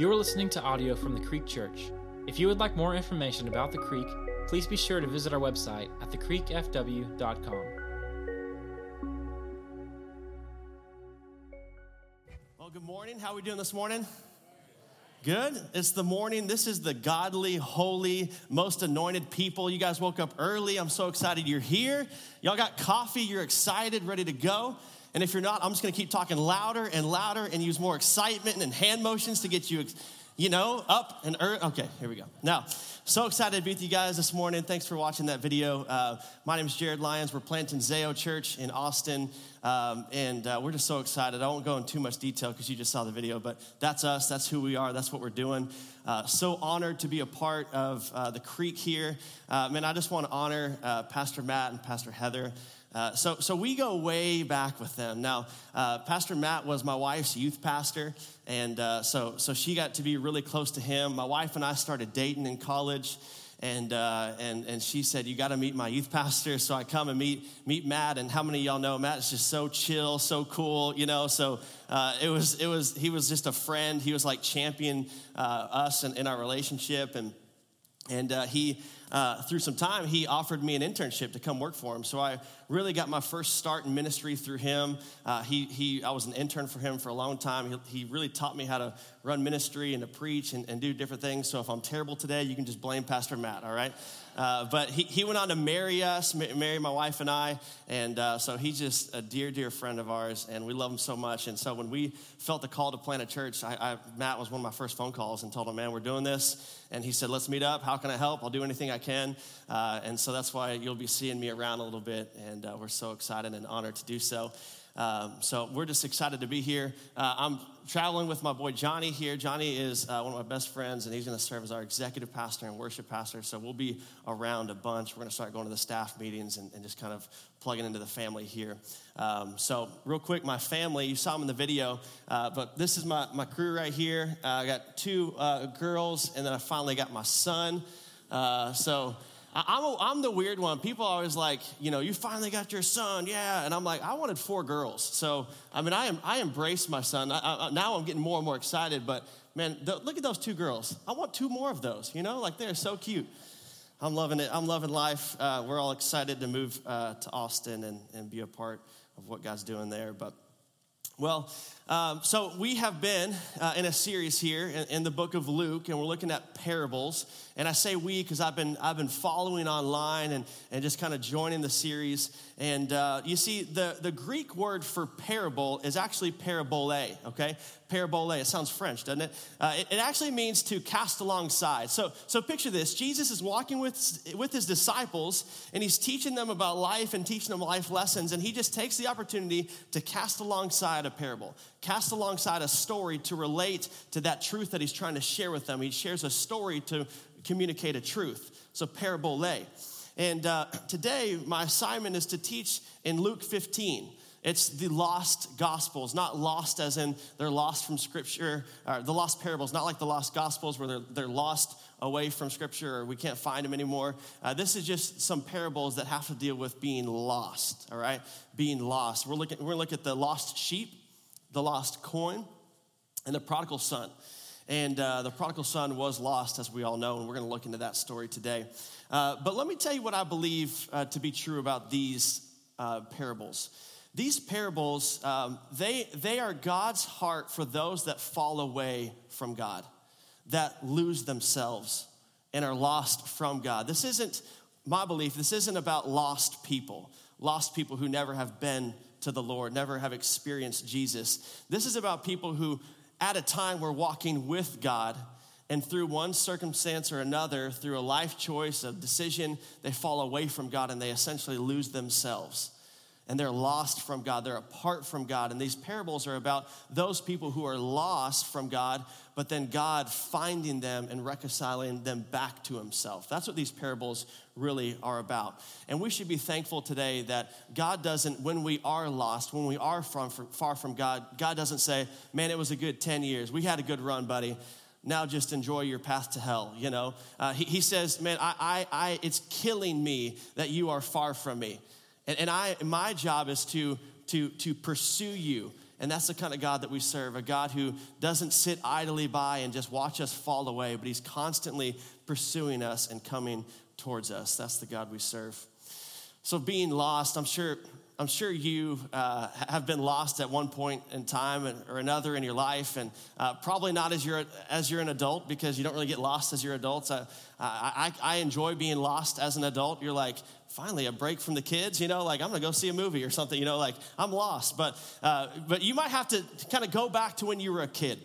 You are listening to audio from the Creek Church. If you would like more information about the Creek, please be sure to visit our website at thecreekfw.com. Well, good morning. How are we doing this morning? Good. It's the morning. This is the godly, holy, most anointed people. You guys woke up early. I'm so excited you're here. Y'all got coffee. You're excited, ready to go. And if you're not, I'm just going to keep talking louder and louder and use more excitement and hand motions to get you, you know, up and early. Okay, here we go. Now, so excited to be with you guys this morning. Thanks for watching that video. Uh, my name is Jared Lyons. We're planting Zeo Church in Austin, um, and uh, we're just so excited. I won't go in too much detail because you just saw the video, but that's us. That's who we are. That's what we're doing. Uh, so honored to be a part of uh, the Creek here. Uh, man, I just want to honor uh, Pastor Matt and Pastor Heather. Uh, so, so we go way back with them. Now, uh, Pastor Matt was my wife's youth pastor, and uh, so, so she got to be really close to him. My wife and I started dating in college, and, uh, and, and she said, You got to meet my youth pastor. So I come and meet, meet Matt, and how many of y'all know Matt is just so chill, so cool, you know? So uh, it was, it was, he was just a friend. He was like champion us in, in our relationship, and, and he, uh, through some time, he offered me an internship to come work for him. So I really got my first start in ministry through him. Uh, he, he, I was an intern for him for a long time. He, he really taught me how to run ministry and to preach and, and, do different things. So if I'm terrible today, you can just blame Pastor Matt, all right? Uh, but he, he went on to marry us, marry my wife and I. And uh, so he's just a dear, dear friend of ours, and we love him so much. And so when we felt the call to plant a church, I, I, Matt was one of my first phone calls and told him, man, we're doing this. And he said, let's meet up. How can I help? I'll do anything I can. Uh, and so that's why you'll be seeing me around a little bit. And uh, we're so excited and honored to do so. Um, so we're just excited to be here. Uh, I'm traveling with my boy Johnny here. Johnny is uh, one of my best friends, and he's going to serve as our executive pastor and worship pastor. So we'll be around a bunch. We're going to start going to the staff meetings and, and just kind of plugging into the family here. Um, so, real quick, my family, you saw them in the video, uh, but this is my, my crew right here. Uh, I got two uh, girls, and then I finally got my son. Uh, so, I'm, a, I'm the weird one. People are always like, you know, you finally got your son, yeah. And I'm like, I wanted four girls. So, I mean, I, am, I embraced my son. I, I, now I'm getting more and more excited, but man, look at those two girls. I want two more of those, you know, like they're so cute. I'm loving it. I'm loving life. Uh, we're all excited to move uh, to Austin and, and be a part of what God's doing there. But, well, um, so we have been uh, in a series here in, in, the book of Luke, and we're looking at parables. And I say we because I've been I've been following online and, and just kind of joining the series. And uh, you see, the, the Greek word for parable is actually parabole. Okay, parabole. It sounds French, doesn't it? Uh, it? it? actually means to cast alongside. So so picture this: Jesus is walking with with his disciples, and he's teaching them about life and teaching them life lessons, and he just takes the opportunity to cast alongside a parable cast alongside a story to relate to that truth that he's trying to share with them. He shares a story to communicate a truth. So, parabole. And uh, today, my assignment is to teach in Luke 15. It's the lost gospels, not lost as in they're lost from scripture, or the lost parables, not like the lost gospels where they're, they're lost away from scripture or we can't find them anymore. Uh, this is just some parables that have to deal with being lost, all right? Being lost. We're looking, we're going to look at the lost sheep, the lost coin, and the prodigal son. And uh, the prodigal son was lost, as we all know, and we're going to look into that story today. Uh, but let me tell you what I believe uh, to be true about these uh, parables. These parables, um, they, they are God's heart for those that fall away from God, that lose themselves and are lost from God. This isn't my belief, this isn't about lost people, lost people who never have been to the Lord, never have experienced Jesus. This is about people who, at a time, we're walking with God, and through one circumstance or another, through a life choice, a decision, they fall away from God and they essentially lose themselves and they're lost from God. They're apart from God. And these parables are about those people who are lost from God, but then God finding them and reconciling them back to Himself. That's what these parables really are about. And we should be thankful today that God doesn't, when we are lost, when we are from, far from God, God doesn't say, man, it was a good 10 years. We had a good run, buddy now just enjoy your path to hell you know uh, he, he, says man I, I, I, it's killing me that you are far from me and, and I, my job is to, to, to pursue you And that's the kind of God that we serve a God who doesn't sit idly by and just watch us fall away, but He's constantly pursuing us and coming towards us. That's the God we serve. So, being lost, I'm sure I'm sure you uh, have been lost at one point in time or another in your life, and uh, probably not as you're as you're an adult because you don't really get lost as you're adults. I, I, I enjoy being lost as an adult. You're like, finally a break from the kids, you know, like I'm gonna go see a movie or something, you know, like I'm lost. But uh, but you might have to kind of go back to when you were a kid.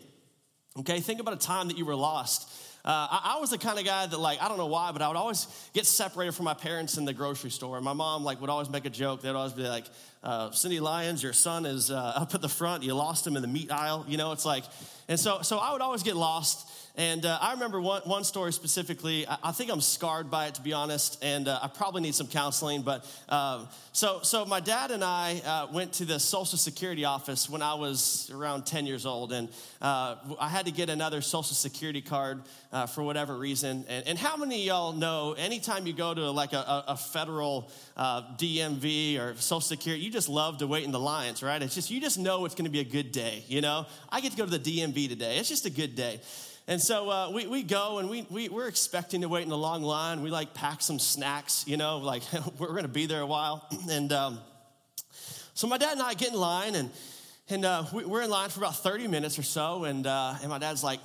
Okay, think about a time that you were lost. Uh, I, I, was the kind of guy that, like, I don't know why, but I would always get separated from my parents in the grocery store. And my mom, like, would always make a joke. They'd always be like, uh, Cindy Lyons, your son is uh, up at the front. You lost him in the meat aisle. You know, it's like, and so, so I would always get lost. And uh, I remember one, one story specifically. I, I, think I'm scarred by it, to be honest, and uh, I probably need some counseling. But um, so, so my dad and I uh, went to the Social Security office when I was around 10 years old, and uh, I had to get another Social Security card uh, for whatever reason. And, and, how many y'all know anytime you go to like a, a federal uh, DMV or Social Security, you just love to wait in the lines, right? It's just, you just know it's going to be a good day, you know? I get to go to the DMV today. It's just a good day. And so uh, we, we go and we, we, we're expecting to wait in a long line. We like pack some snacks, you know, like we're going to be there a while. And um, so my dad and I get in line and, and uh, we, are in line for about 30 minutes or so. And, uh, and my dad's like,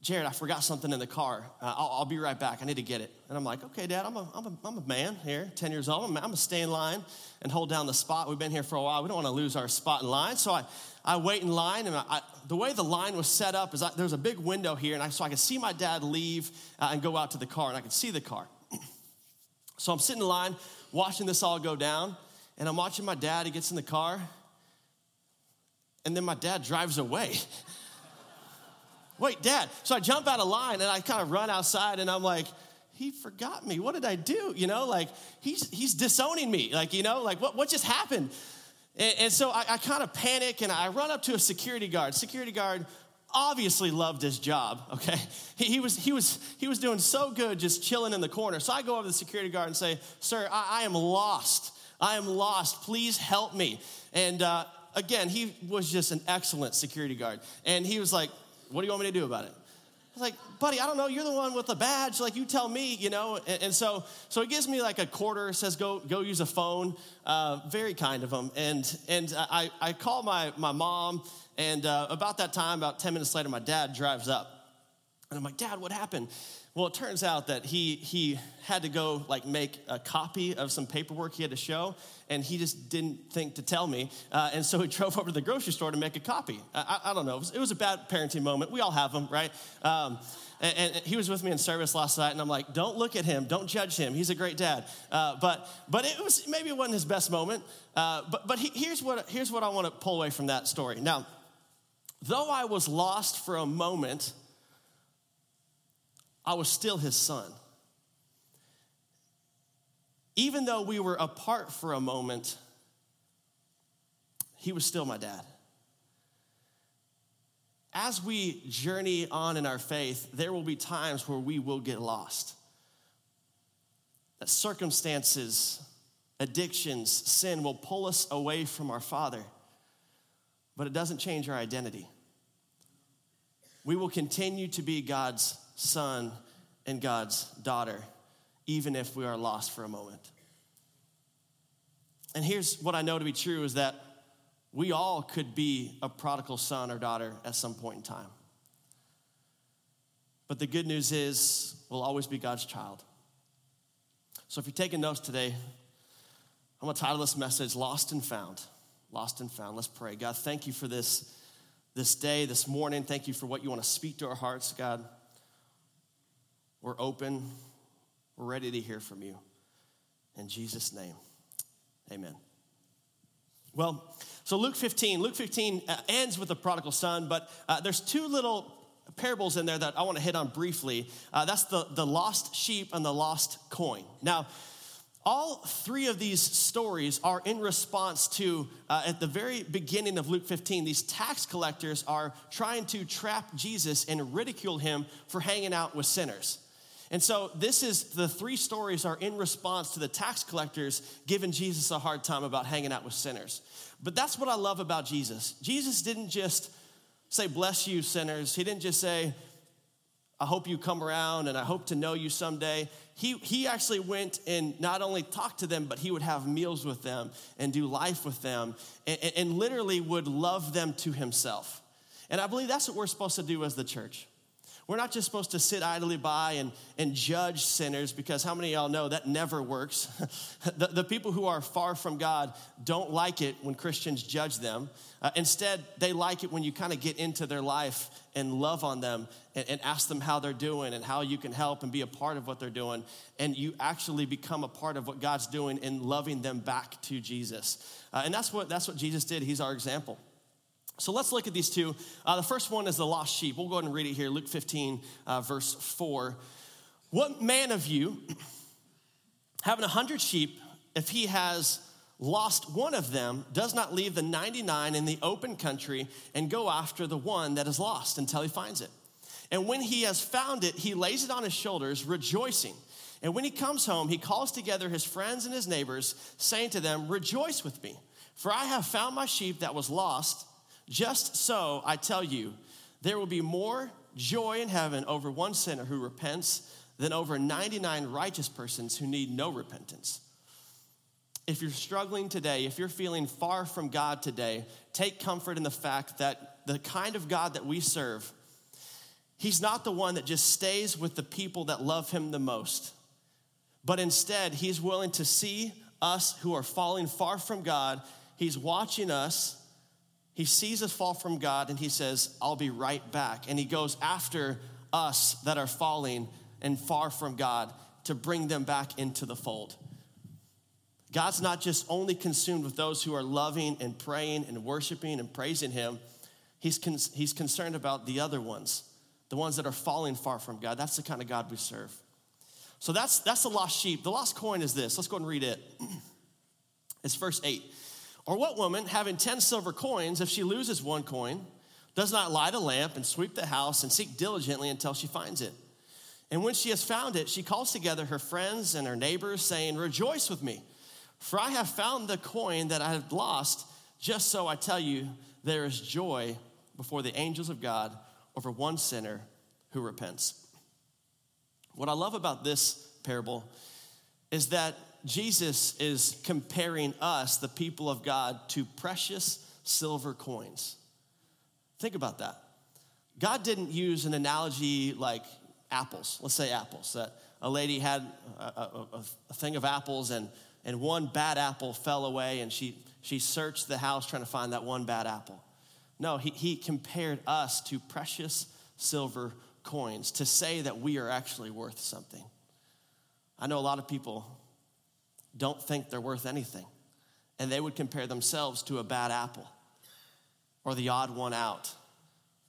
Jared, I forgot something in the car. Uh, I'll, I'll, be right back. I need to get it. And I'm like, okay, Dad, I'm a, I'm a, I'm a man here, 10 years old. I'm, I'm going to stay in line and hold down the spot. We've been here for a while. We don't want to lose our spot in line. So I, I wait in line, and I, the way the line was set up is I, there's a big window here, and I, so I could see my dad leave uh, and go out to the car, and I could see the car. so I'm sitting in line watching this all go down, and I'm watching my dad. He gets in the car, and then my dad drives away. Wait, dad. So I jump out of line and I kind of run outside and I'm like, he forgot me. What did I do? You know, like he's he's disowning me. Like, you know, like what, what just happened? And, and so I, I kind of panic and I run up to a security guard. Security guard obviously loved his job okay? He, he, was he was he was doing so good just chilling in the corner. So i go over to the security guard and say sir i, I am lost. I am lost. Please help me. And uh, again he was just an excellent security guard. And he was like what do you want me to do about it? Like, buddy, I don't know. You're the one with the badge. Like, you tell me, you know. And, and so, so he gives me like a quarter. Says, go, go use a phone. Uh, very kind of him. And and I, I call my my mom. And uh, about that time, about ten minutes later, my dad drives up. And I'm like, Dad, what happened? Well, it turns out that he he had to go like make a copy of some paperwork he had to show, and he just didn't think to tell me, uh, and so he drove over to the grocery store to make a copy. I, I, don't know. It was, it was, a bad parenting moment. We all have them, right? Um, and, and, he was with me in service last night, and I'm like, don't look at him, don't judge him. He's a great dad. Uh, but but it was maybe it wasn't his best moment. Uh, but but he, here's what here's what I want to pull away from that story. Now, though I was lost for a moment I was still his son. Even though we were apart for a moment, he was still my dad. As we journey on in our faith, there will be times where we will get lost. That circumstances, addictions, sin will pull us away from our Father, but it doesn't change our identity. We will continue to be God's son and God's daughter, even if we are lost for a moment. And here's what I know to be true is that we all could be a prodigal son or daughter at some point in time. But the good news is we'll always be God's child. So if you're taking notes today, I'm to title this message Lost and Found. Lost and Found. Let's pray. God, thank you for this, this day, this morning. Thank you for what you want to speak to our hearts, God. We're open. We're ready to hear from you. In Jesus' name, amen. Well, so Luke 15, Luke 15 uh, ends with the prodigal son, but uh, there's two little parables in there that I want to hit on briefly. Uh, that's the, the lost sheep and the lost coin. Now, all three of these stories are in response to, uh, at the very beginning of Luke 15, these tax collectors are trying to trap Jesus and ridicule him for hanging out with sinners. And so this is the three stories are in response to the tax collectors giving Jesus a hard time about hanging out with sinners. But that's what I love about Jesus. Jesus didn't just say, Bless you, sinners. He didn't just say, I hope you come around and I hope to know you someday. He, he actually went and not only talked to them, but he would have meals with them and do life with them and, and literally would love them to himself. And I believe that's what we're supposed to do as the church. We're not just supposed to sit idly by and, and judge sinners because how many of y'all know that never works? the, the people who are far from God don't like it when Christians judge them. Uh, instead, they like it when you kind of get into their life and love on them and, and ask them how they're doing and how you can help and be a part of what they're doing. And you actually become a part of what God's doing in loving them back to Jesus. Uh, and that's what, that's what Jesus did. He's our example. So let's look at these two. Uh, the first one is the lost sheep. We'll go ahead and read it here, Luke 15, uh, verse 4. What man of you, having a hundred sheep, if he has lost one of them, does not leave the 99 in the open country and go after the one that is lost until he finds it? And when he has found it, he lays it on his shoulders, rejoicing. And when he comes home, he calls together his friends and his neighbors, saying to them, Rejoice with me, for I have found my sheep that was lost. Just so, I tell you, there will be more joy in heaven over one sinner who repents than over 99 righteous persons who need no repentance. If you're struggling today, if you're feeling far from God today, take comfort in the fact that the kind of God that we serve, He's not the one that just stays with the people that love Him the most, but instead, He's willing to see us who are falling far from God. He's watching us he sees us fall from God and he says, I'll be right back. And he goes after us that are falling and far from God to bring them back into the fold. God's not just only consumed with those who are loving and praying and worshiping and praising him, he's, con- he's concerned about the other ones, the ones that are falling far from God. That's the kind of God we serve. So that's, that's the lost sheep. The lost coin is this. Let's go and read it. It's verse 8. Or what woman, having 10 silver coins, if she loses one coin, does not light a lamp and sweep the house and seek diligently until she finds it? And when she has found it, she calls together her friends and her neighbors, saying, Rejoice with me, for I have found the coin that I had lost. Just so I tell you, there is joy before the angels of God over one sinner who repents. What I love about this parable is that Jesus is comparing us, the people of God, to precious silver coins. Think about that. God didn't use an analogy like apples. Let's say apples. That a lady had a, a, a, thing of apples and, and one bad apple fell away and she, she searched the house trying to find that one bad apple. No, he, he compared us to precious silver coins to say that we are actually worth something. I know a lot of people don't think they're worth anything. And they would compare themselves to a bad apple or the odd one out.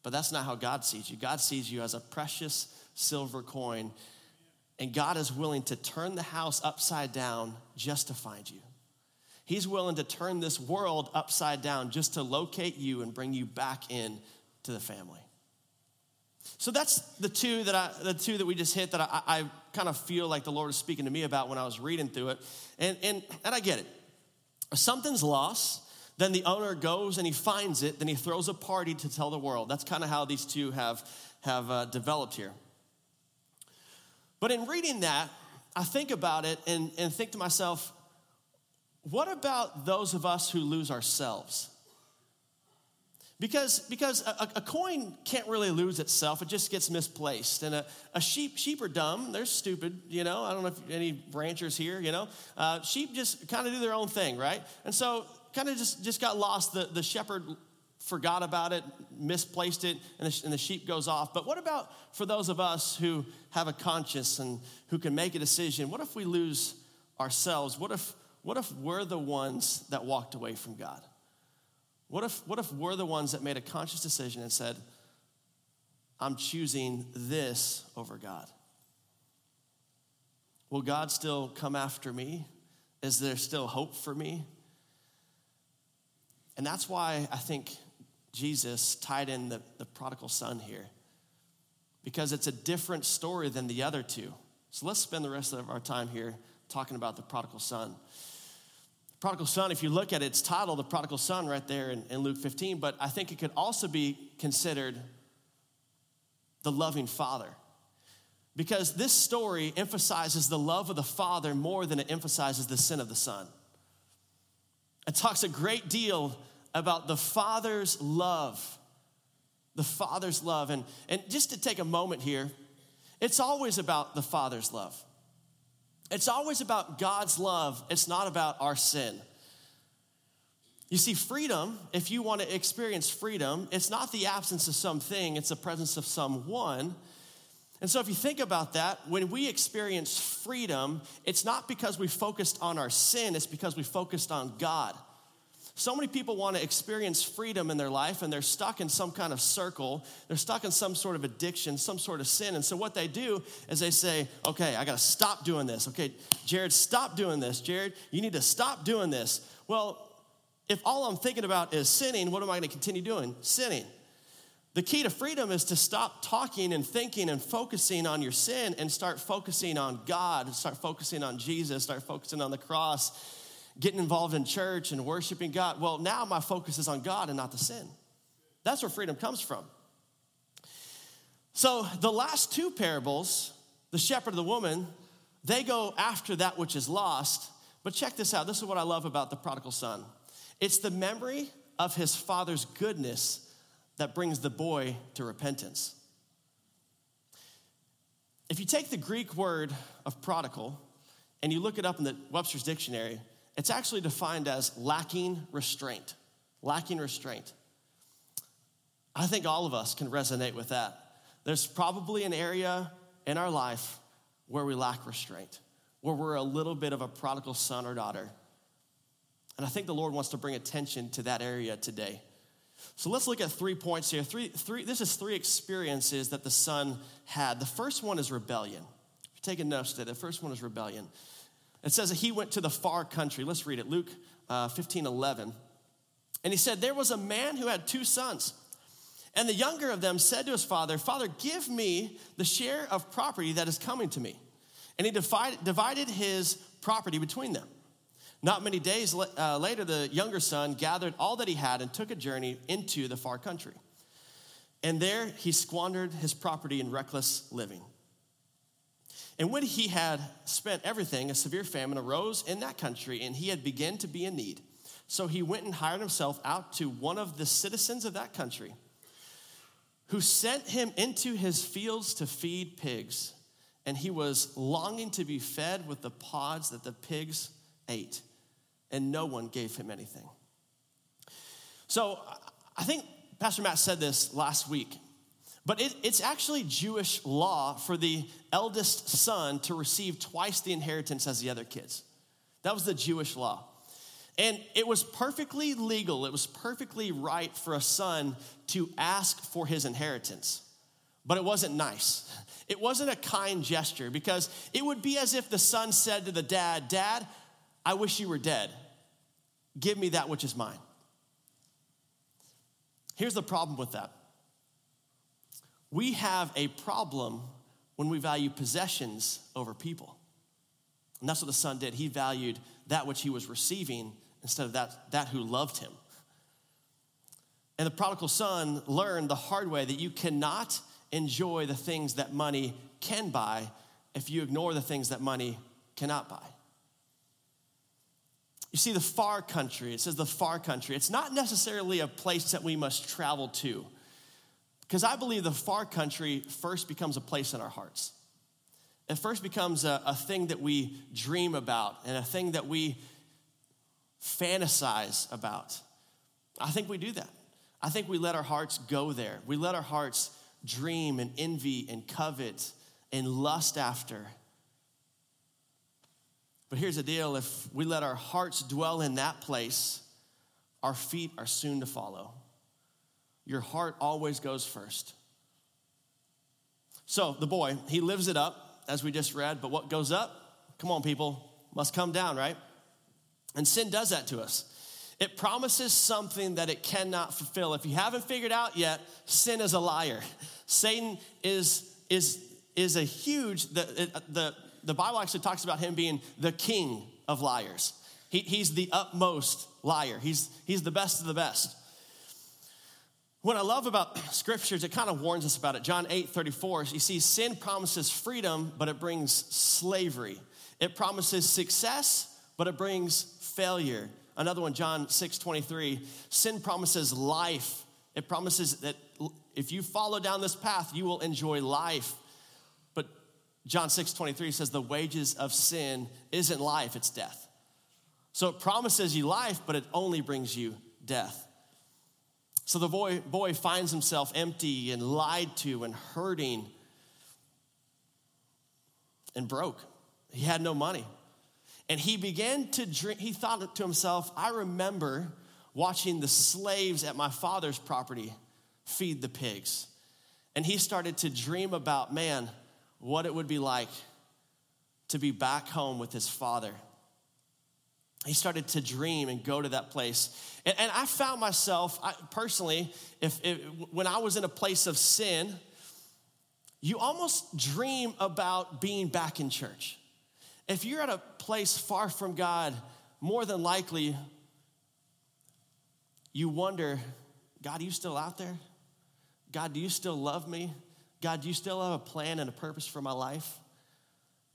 But that's not how God sees you. God sees you as a precious silver coin, and God is willing to turn the house upside down just to find you. He's willing to turn this world upside down just to locate you and bring you back in to the family. So that's the two that I, the two that we just hit that I, I kind of feel like the Lord is speaking to me about when I was reading through it. And, and, and I get it. If something's lost, then the owner goes and he finds it, then he throws a party to tell the world. That's kind of how these two have, have uh, developed here. But in reading that, I think about it and, and think to myself, what about those of us who lose ourselves? Because, because a, a, coin can't really lose itself, it just gets misplaced. And a, a sheep, sheep are dumb, they're stupid, you know. I don't know if any ranchers here, you know. Uh, sheep just kind of do their own thing, right? And so kind of just, just got lost. The, the shepherd forgot about it, misplaced it, and the, and the sheep goes off. But what about for those of us who have a conscience and who can make a decision? What if we lose ourselves? What if, what if we're the ones that walked away from God? What if, what if we're the ones that made a conscious decision and said, I'm choosing this over God? Will God still come after me? Is there still hope for me? And that's why I think Jesus tied in the, the prodigal son here, because it's a different story than the other two. So let's spend the rest of our time here talking about the prodigal son. Prodigal son, if you look at its title, the prodigal son, right there in, in Luke 15, but I think it could also be considered the loving father. Because this story emphasizes the love of the father more than it emphasizes the sin of the son. It talks a great deal about the father's love. The father's love. And, and just to take a moment here, it's always about the father's love. It's always about God's love, it's not about our sin. You see, freedom, if you want to experience freedom, it's not the absence of something, it's the presence of someone. And so, if you think about that, when we experience freedom, it's not because we focused on our sin, it's because we focused on God. So many people want to experience freedom in their life and they're stuck in some kind of circle. They're stuck in some sort of addiction, some sort of sin. And so what they do is they say, okay, I got to stop doing this. Okay, Jared, stop doing this. Jared, you need to stop doing this. Well, if all I'm thinking about is sinning, what am I going to continue doing? Sinning. The key to freedom is to stop talking and thinking and focusing on your sin and start focusing on God, start focusing on Jesus, start focusing on the cross getting involved in church and worshiping God. Well, now my focus is on God and not the sin. That's where freedom comes from. So the last two parables, the shepherd and the woman, they go after that which is lost. But check this out. This is what I love about the prodigal son. It's the memory of his father's goodness that brings the boy to repentance. If you take the Greek word of prodigal and you look it up in the Webster's dictionary, it's actually defined as lacking restraint. Lacking restraint. I think all of us can resonate with that. There's probably an area in our life where we lack restraint, where we're a little bit of a prodigal son or daughter. And I think the Lord wants to bring attention to that area today. So let's look at three points here. Three, three, this is three experiences that the son had. The first one is rebellion. If you're taking notes today, the first one is rebellion. It says that he went to the far country. Let's read it Luke uh, 15 11. And he said, There was a man who had two sons. And the younger of them said to his father, Father, give me the share of property that is coming to me. And he divided, his property between them. Not many days uh, later, the younger son gathered all that he had and took a journey into the far country. And there he squandered his property in reckless living. And when he had spent everything, a severe famine arose in that country, and he had begun to be in need. So he went and hired himself out to one of the citizens of that country, who sent him into his fields to feed pigs. And he was longing to be fed with the pods that the pigs ate, and no one gave him anything. So I think Pastor Matt said this last week. But it, it's actually Jewish law for the eldest son to receive twice the inheritance as the other kids. That was the Jewish law. And it was perfectly legal, it was perfectly right for a son to ask for his inheritance. But it wasn't nice. It wasn't a kind gesture because it would be as if the son said to the dad, Dad, I wish you were dead. Give me that which is mine. Here's the problem with that we have a problem when we value possessions over people. And that's what the son did. He valued that which he was receiving instead of that, that who loved him. And the prodigal son learned the hard way that you cannot enjoy the things that money can buy if you ignore the things that money cannot buy. You see, the far country, it says the far country, it's not necessarily a place that we must travel to. Because I believe the far country first becomes a place in our hearts. It first becomes a, a thing that we dream about and a thing that we fantasize about. I think we do that. I think we let our hearts go there. We let our hearts dream and envy and covet and lust after. But here's the deal if we let our hearts dwell in that place, our feet are soon to follow your heart always goes first. So the boy, he lives it up, as we just read, but what goes up, come on, people, must come down, right? And sin does that to us. It promises something that it cannot fulfill. If you haven't figured out yet, sin is a liar. Satan is, is is a huge, the, the, the Bible actually talks about him being the king of liars. He, he's the utmost liar, he's, he's the best of the best. What I love about scriptures, it kind of warns us about it. John 8 34, you see, sin promises freedom, but it brings slavery. It promises success, but it brings failure. Another one, John 6 23, sin promises life. It promises that if you follow down this path, you will enjoy life. But John 6 23 says the wages of sin isn't life, it's death. So it promises you life, but it only brings you death. So the boy, boy finds himself empty and lied to and hurting and broke. He had no money. And he began to drink, he thought to himself, I remember watching the slaves at my father's property feed the pigs. And he started to dream about, man, what it would be like to be back home with his father he started to dream and go to that place. And, and I found myself, I, personally, if, if, when I was in a place of sin, you almost dream about being back in church. If you're at a place far from God, more than likely, you wonder, God, are you still out there? God, do you still love me? God, do you still have a plan and a purpose for my life?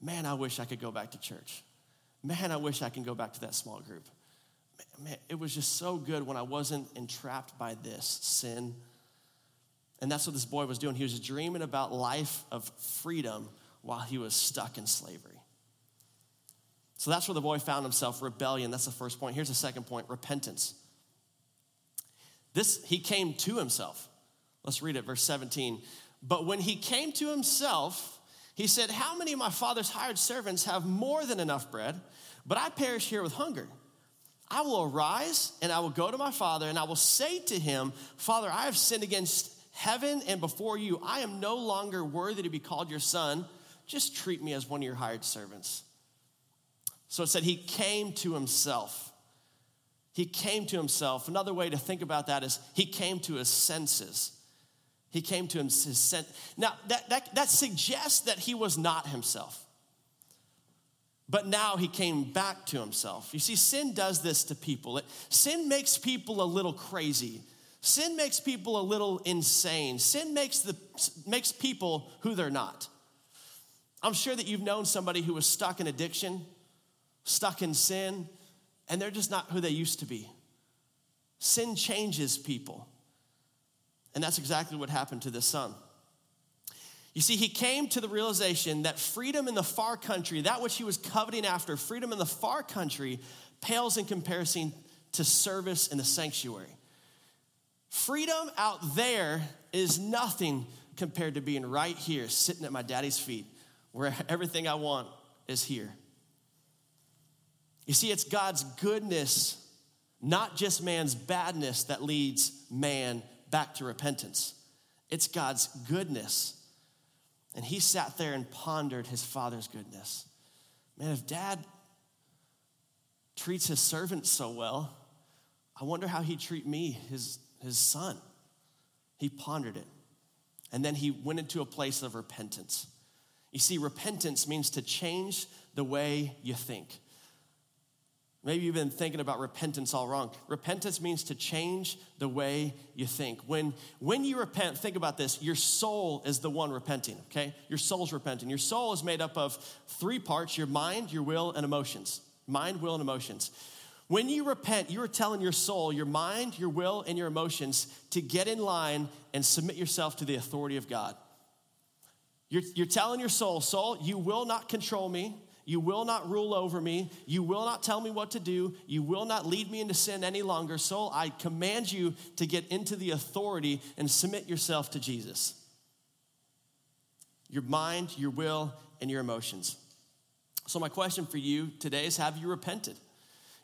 Man, I wish I could go back to church man, I wish I can go back to that small group. Man, it was just so good when I wasn't entrapped by this sin. And that's what this boy was doing. He was dreaming about life of freedom while he was stuck in slavery. So that's where the boy found himself rebellion. That's the first point. Here's the second point repentance. This, he came to himself. Let's read it, verse 17. But when he came to himself, he said, How many of my father's hired servants have more than enough bread, but I perish here with hunger? I will arise and I will go to my father and I will say to him, Father, I have sinned against heaven and before you. I am no longer worthy to be called your son. Just treat me as one of your hired servants. So it said he came to himself. He came to himself. Another way to think about that is he came to his senses. He came to his sense. Now, that, that, that suggests that he was not himself. But now he came back to himself. You see, sin does this to people. It, sin makes people a little crazy. Sin makes people a little insane. Sin makes, the, makes people who they're not. I'm sure that you've known somebody who was stuck in addiction, stuck in sin, and they're just not who they used to be. Sin changes people. And that's exactly what happened to this son. You see, he came to the realization that freedom in the far country, that which he was coveting after, freedom in the far country, pales in comparison to service in the sanctuary. Freedom out there is nothing compared to being right here, sitting at my daddy's feet, where everything I want is here. You see, it's God's goodness, not just man's badness, that leads man back to repentance. It's God's goodness. And he sat there and pondered his father's goodness. Man, if dad treats his servants so well, I wonder how he'd treat me, his, his son. He pondered it. And then he went into a place of repentance. You see, repentance means to change the way you think. Maybe you've been thinking about repentance all wrong. Repentance means to change the way you think. When, when you repent, think about this your soul is the one repenting, okay? Your soul's repenting. Your soul is made up of three parts your mind, your will, and emotions. Mind, will, and emotions. When you repent, you are telling your soul, your mind, your will, and your emotions to get in line and submit yourself to the authority of God. You're, you're telling your soul, soul, you will not control me. You will not rule over me. You will not tell me what to do. You will not lead me into sin any longer. So I command you to get into the authority and submit yourself to Jesus. Your mind, your will, and your emotions. So, my question for you today is Have you repented?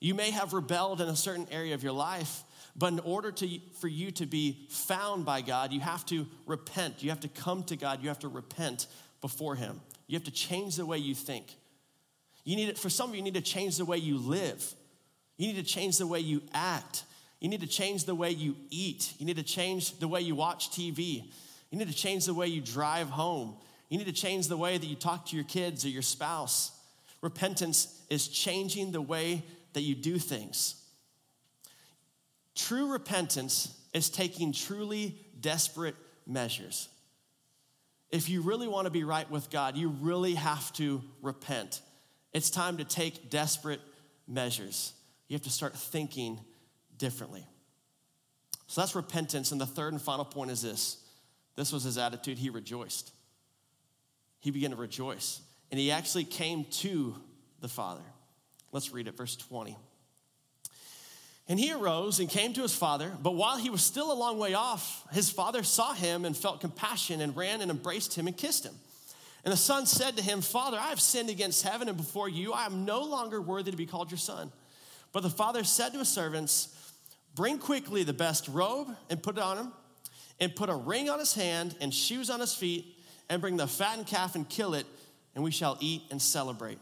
You may have rebelled in a certain area of your life, but in order to, for you to be found by God, you have to repent. You have to come to God. You have to repent before Him. You have to change the way you think. You need it, for some of you, you need to change the way you live. You need to change the way you act. You need to change the way you eat. You need to change the way you watch TV. You need to change the way you drive home. You need to change the way that you talk to your kids or your spouse. Repentance is changing the way that you do things. True repentance is taking truly desperate measures. If you really want to be right with God, you really have to repent. It's time to take desperate measures. You have to start thinking differently. So that's repentance. And the third and final point is this this was his attitude. He rejoiced. He began to rejoice. And he actually came to the Father. Let's read it, verse 20. And he arose and came to his father, but while he was still a long way off, his father saw him and felt compassion and ran and embraced him and kissed him. And the son said to him, Father, I have sinned against heaven and before you. I am no longer worthy to be called your son. But the father said to his servants, Bring quickly the best robe and put it on him, and put a ring on his hand and shoes on his feet, and bring the fattened calf and kill it, and we shall eat and celebrate.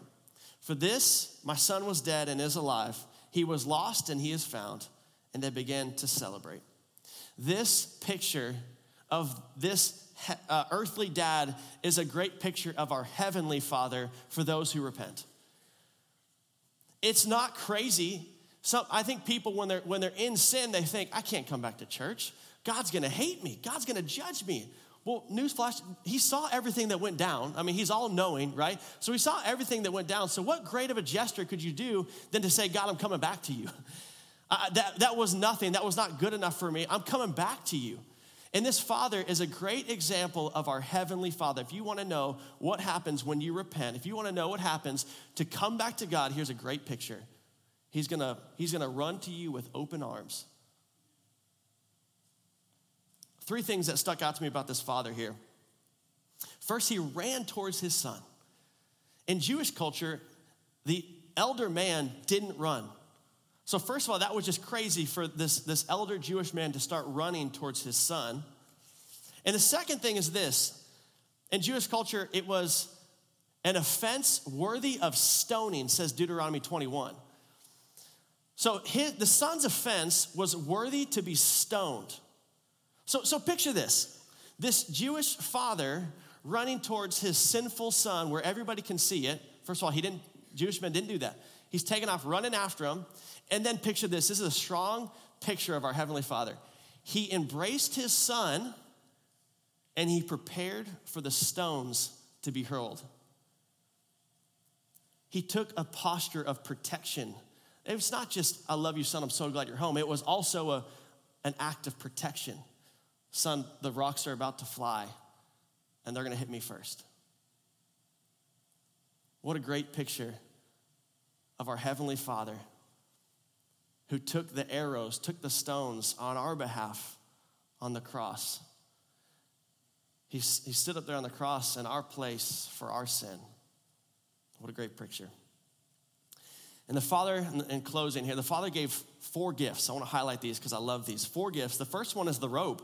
For this my son was dead and is alive he was lost and he is found. And they began to celebrate. This picture of this uh, earthly dad is a great picture of our heavenly father for those who repent. It's not crazy. Some, I think people, when they're, when they're in sin, they think, I can't come back to church. God's gonna hate me. God's gonna judge me. Well, newsflash, he saw everything that went down. I mean, he's all knowing, right? So he saw everything that went down. So, what great of a gesture could you do than to say, God, I'm coming back to you? Uh, that, that was nothing. That was not good enough for me. I'm coming back to you. And this father is a great example of our heavenly father. If you want to know what happens when you repent, if you want to know what happens to come back to God, here's a great picture. He's going to he's going to run to you with open arms three things that stuck out to me about this father here. First, he ran towards his son. In Jewish culture, the elder man didn't run. So, first of all, that was just crazy for this, this elder Jewish man to start running towards his son. And the second thing is this in Jewish culture, it was an offense worthy of stoning, says Deuteronomy 21. So, his, the son's offense was worthy to be stoned. So, so picture this this Jewish father running towards his sinful son where everybody can see it. First of all, he didn't, Jewish men didn't do that. He's taken off running after him. And then picture this this is a strong picture of our Heavenly Father. He embraced his son and he prepared for the stones to be hurled. He took a posture of protection. It's not just, I love you, son, I'm so glad you're home. It was also a, an act of protection. Son, the rocks are about to fly, and they're going to hit me first. What a great picture of our Heavenly Father who took the arrows, took the stones on our behalf on the cross. He, he stood up there on the cross in our place for our sin. What a great picture. And the Father, in closing here, the Father gave four gifts. I want to highlight these because I love these. Four gifts. The first one is the robe.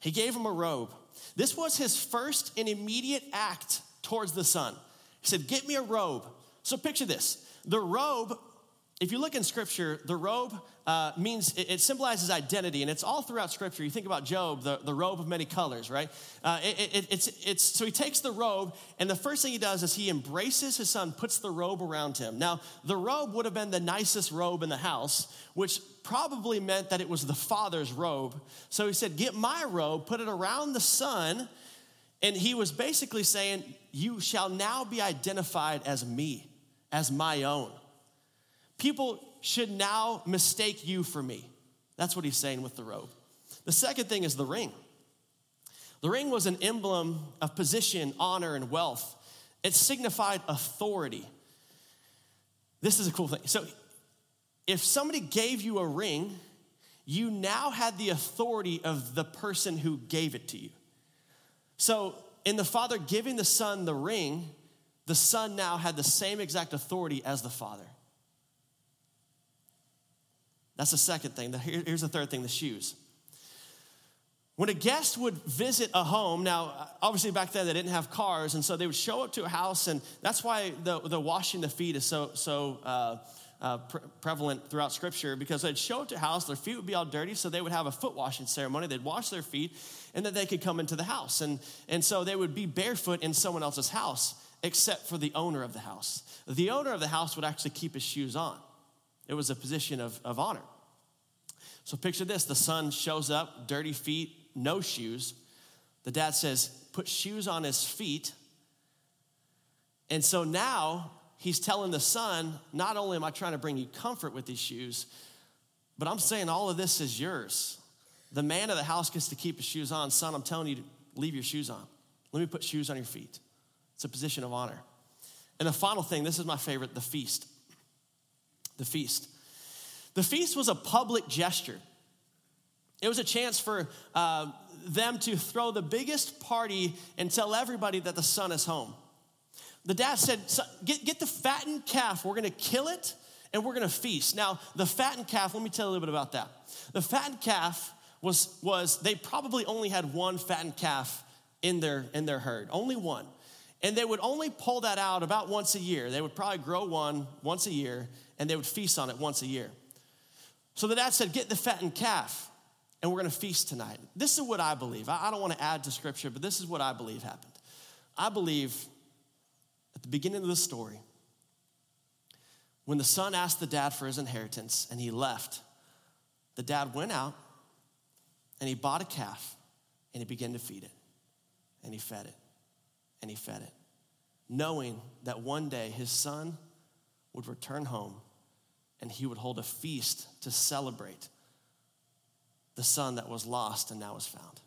He gave him a robe. This was his first and immediate act towards the son. He said, Get me a robe. So picture this the robe, if you look in scripture, the robe uh, means it, it, symbolizes identity, and it's all throughout Scripture. You think about Job, the, the robe of many colors, right? Uh, it, it, it's, it's, so he takes the robe, and the first thing he does is he embraces his son, puts the robe around him. Now, the robe would have been the nicest robe in the house, which probably meant that it was the father's robe. So he said, Get my robe, put it around the son, and he was basically saying, You shall now be identified as me, as my own. People should now mistake you for me. That's what he's saying with the robe. The second thing is the ring. The ring was an emblem of position, honor, and wealth. It signified authority. This is a cool thing. So, if somebody gave you a ring, you now had the authority of the person who gave it to you. So, in the father giving the son the ring, the son now had the same exact authority as the father. That's the second thing. Here's the third thing the shoes. When a guest would visit a home, now obviously back then they didn't have cars, and so they would show up to a house, and that's why the, the washing the feet is so so uh, uh, pre- prevalent throughout Scripture because they'd show up to a house, their feet would be all dirty, so they would have a foot washing ceremony. They'd wash their feet, and then they could come into the house. And, and so they would be barefoot in someone else's house, except for the owner of the house. The owner of the house would actually keep his shoes on, it was a position of, of honor. So picture this the son shows up, dirty feet, no shoes. The dad says, Put shoes on his feet. And so now he's telling the son, Not only am I trying to bring you comfort with these shoes, but I'm saying all of this is yours. The man of the house gets to keep his shoes on. Son, I'm telling you to leave your shoes on. Let me put shoes on your feet. It's a position of honor. And the final thing, this is my favorite the feast. The feast. The feast was a public gesture. It was a chance for uh, them to throw the biggest party and tell everybody that the son is home. The dad said, Get, get the fattened calf, we're gonna kill it and we're gonna feast. Now, the fattened calf, let me tell you a little bit about that. The fattened calf was, was they probably only had one fattened calf in their, in their herd, only one. And they would only pull that out about once a year. They would probably grow one once a year and they would feast on it once a year. So the dad said, Get the fattened calf, and we're gonna feast tonight. This is what I believe. I don't wanna add to scripture, but this is what I believe happened. I believe at the beginning of the story, when the son asked the dad for his inheritance and he left, the dad went out and he bought a calf and he began to feed it. And he fed it and he fed it, knowing that one day his son would return home and he would hold a feast to celebrate the son that was lost and now is found.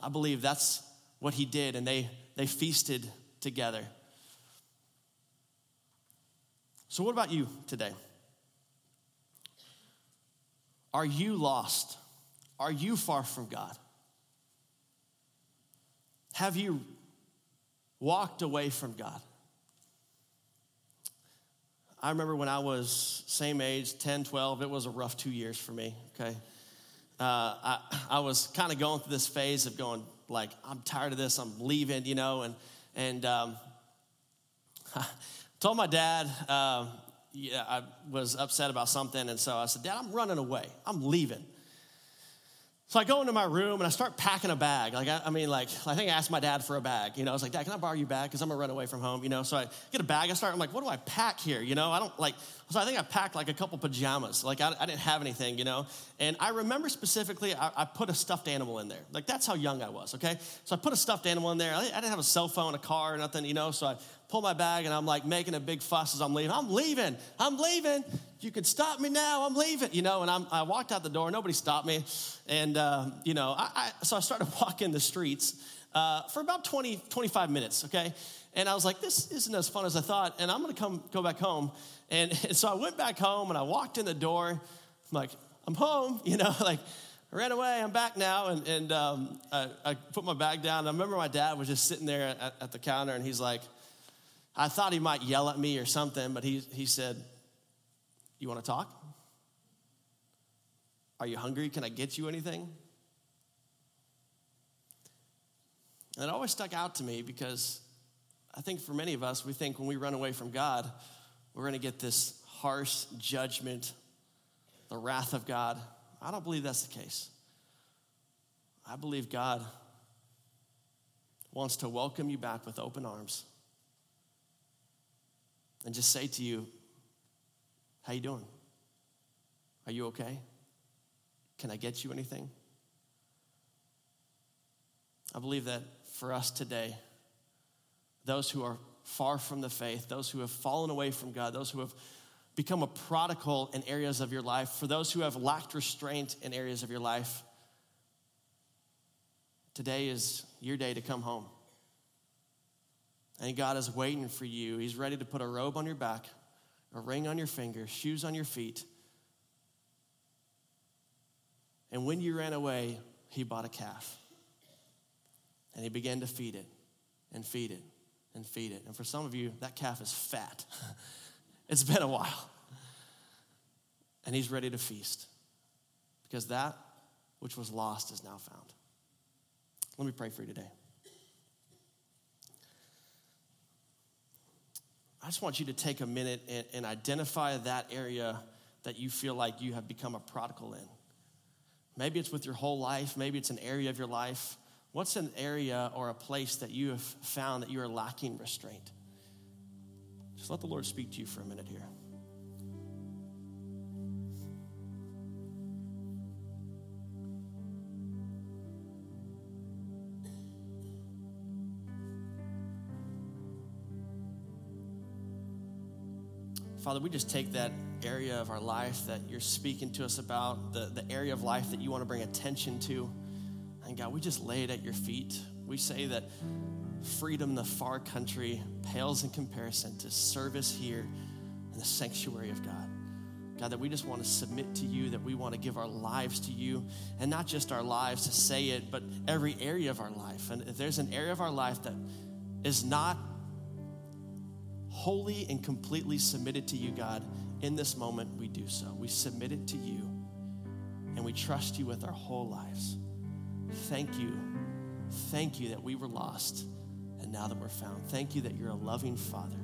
I believe that's what he did, and they, they feasted together. So, what about you today? Are you lost? Are you far from God? Have you walked away from God? I remember when I was same age, 10, 12, it was a rough two years for me, okay? Uh, I, I was kind of going through this phase of going, like, I'm tired of this, I'm leaving, you know, and, and um, I told my dad, um, yeah, I was upset about something, and so I said, Dad, I'm running away, I'm leaving. So I go into my room and I start packing a bag. Like, I, I, mean, like, I think I asked my dad for a bag. You know, I was like, Dad, can I borrow your bag? Because I'm gonna run away from home, you know? So I get a bag, I start, I'm like, what do I pack here? You know, I don't like, so I think I packed like a couple pajamas. Like, I, I didn't have anything, you know? And I remember specifically, I, I, put a stuffed animal in there. Like, that's how young I was, okay? So I put a stuffed animal in there. I, didn't have a cell phone, a car, or nothing, you know? So I pull my bag and I'm like making a big fuss as I'm leaving. I'm leaving. I'm leaving. You can stop me now. I'm leaving. You know, and I'm, i walked out the door. Nobody stopped me. And, uh, you know, I, I, so I started walking the streets uh, for about 20, 25 minutes, okay? And I was like, this isn't as fun as I thought. And I'm going to come go back home. And, and so I went back home and I walked in the door. I'm like, I'm home, you know, like, I ran away. I'm back now. And, and um, I, I, put my bag down. I remember my dad was just sitting there at, at the counter and he's like, I thought he might yell at me or something, but he, he said, You want to talk? Are you hungry? Can I get you anything? And it always stuck out to me because I think for many of us, we think when we run away from God, we're going to get this harsh judgment, the wrath of God. I don't believe that's the case. I believe God wants to welcome you back with open arms and just say to you, how you doing? Are you okay? Can I get you anything? I believe that for us today, those who are far from the faith, those who have fallen away from God, those who have become a prodigal in areas of your life, for those who have lacked restraint in areas of your life, today is your day to come home. And God is waiting for you. He's ready to put a robe on your back, a ring on your finger, shoes on your feet. And when you ran away, he bought a calf. And he began to feed it and feed it and feed it. And for some of you, that calf is fat. it's been a while. And he's ready to feast because that which was lost is now found. Let me pray for you today. I just want you to take a minute and, and identify that area that you feel like you have become a prodigal in. Maybe it's with your whole life, maybe it's an area of your life. What's an area or a place that you have found that you are lacking restraint? Just let the Lord speak to you for a minute here. Father, we just take that area of our life that you're speaking to us about, the, the area of life that you want to bring attention to. And God, we just lay it at your feet. We say that freedom in the far country pales in comparison to service here in the sanctuary of God. God, that we just want to submit to you, that we want to give our lives to you, and not just our lives to say it, but every area of our life. And if there's an area of our life that is not wholly and completely submitted to you, God, in this moment we do so. We submit it to you, and we trust you with our whole lives. Thank you. Thank you that we were lost and now that we're found. Thank you that you're a loving Father.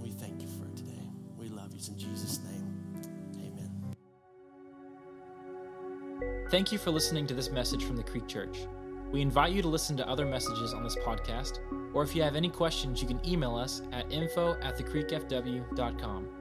We thank you for it today. We love you. In Jesus' name, amen. Thank you for listening to this message from the Creek Church. We invite you to listen to other messages on this podcast, or if you have any questions, you can email us at info at thecreekfw.com.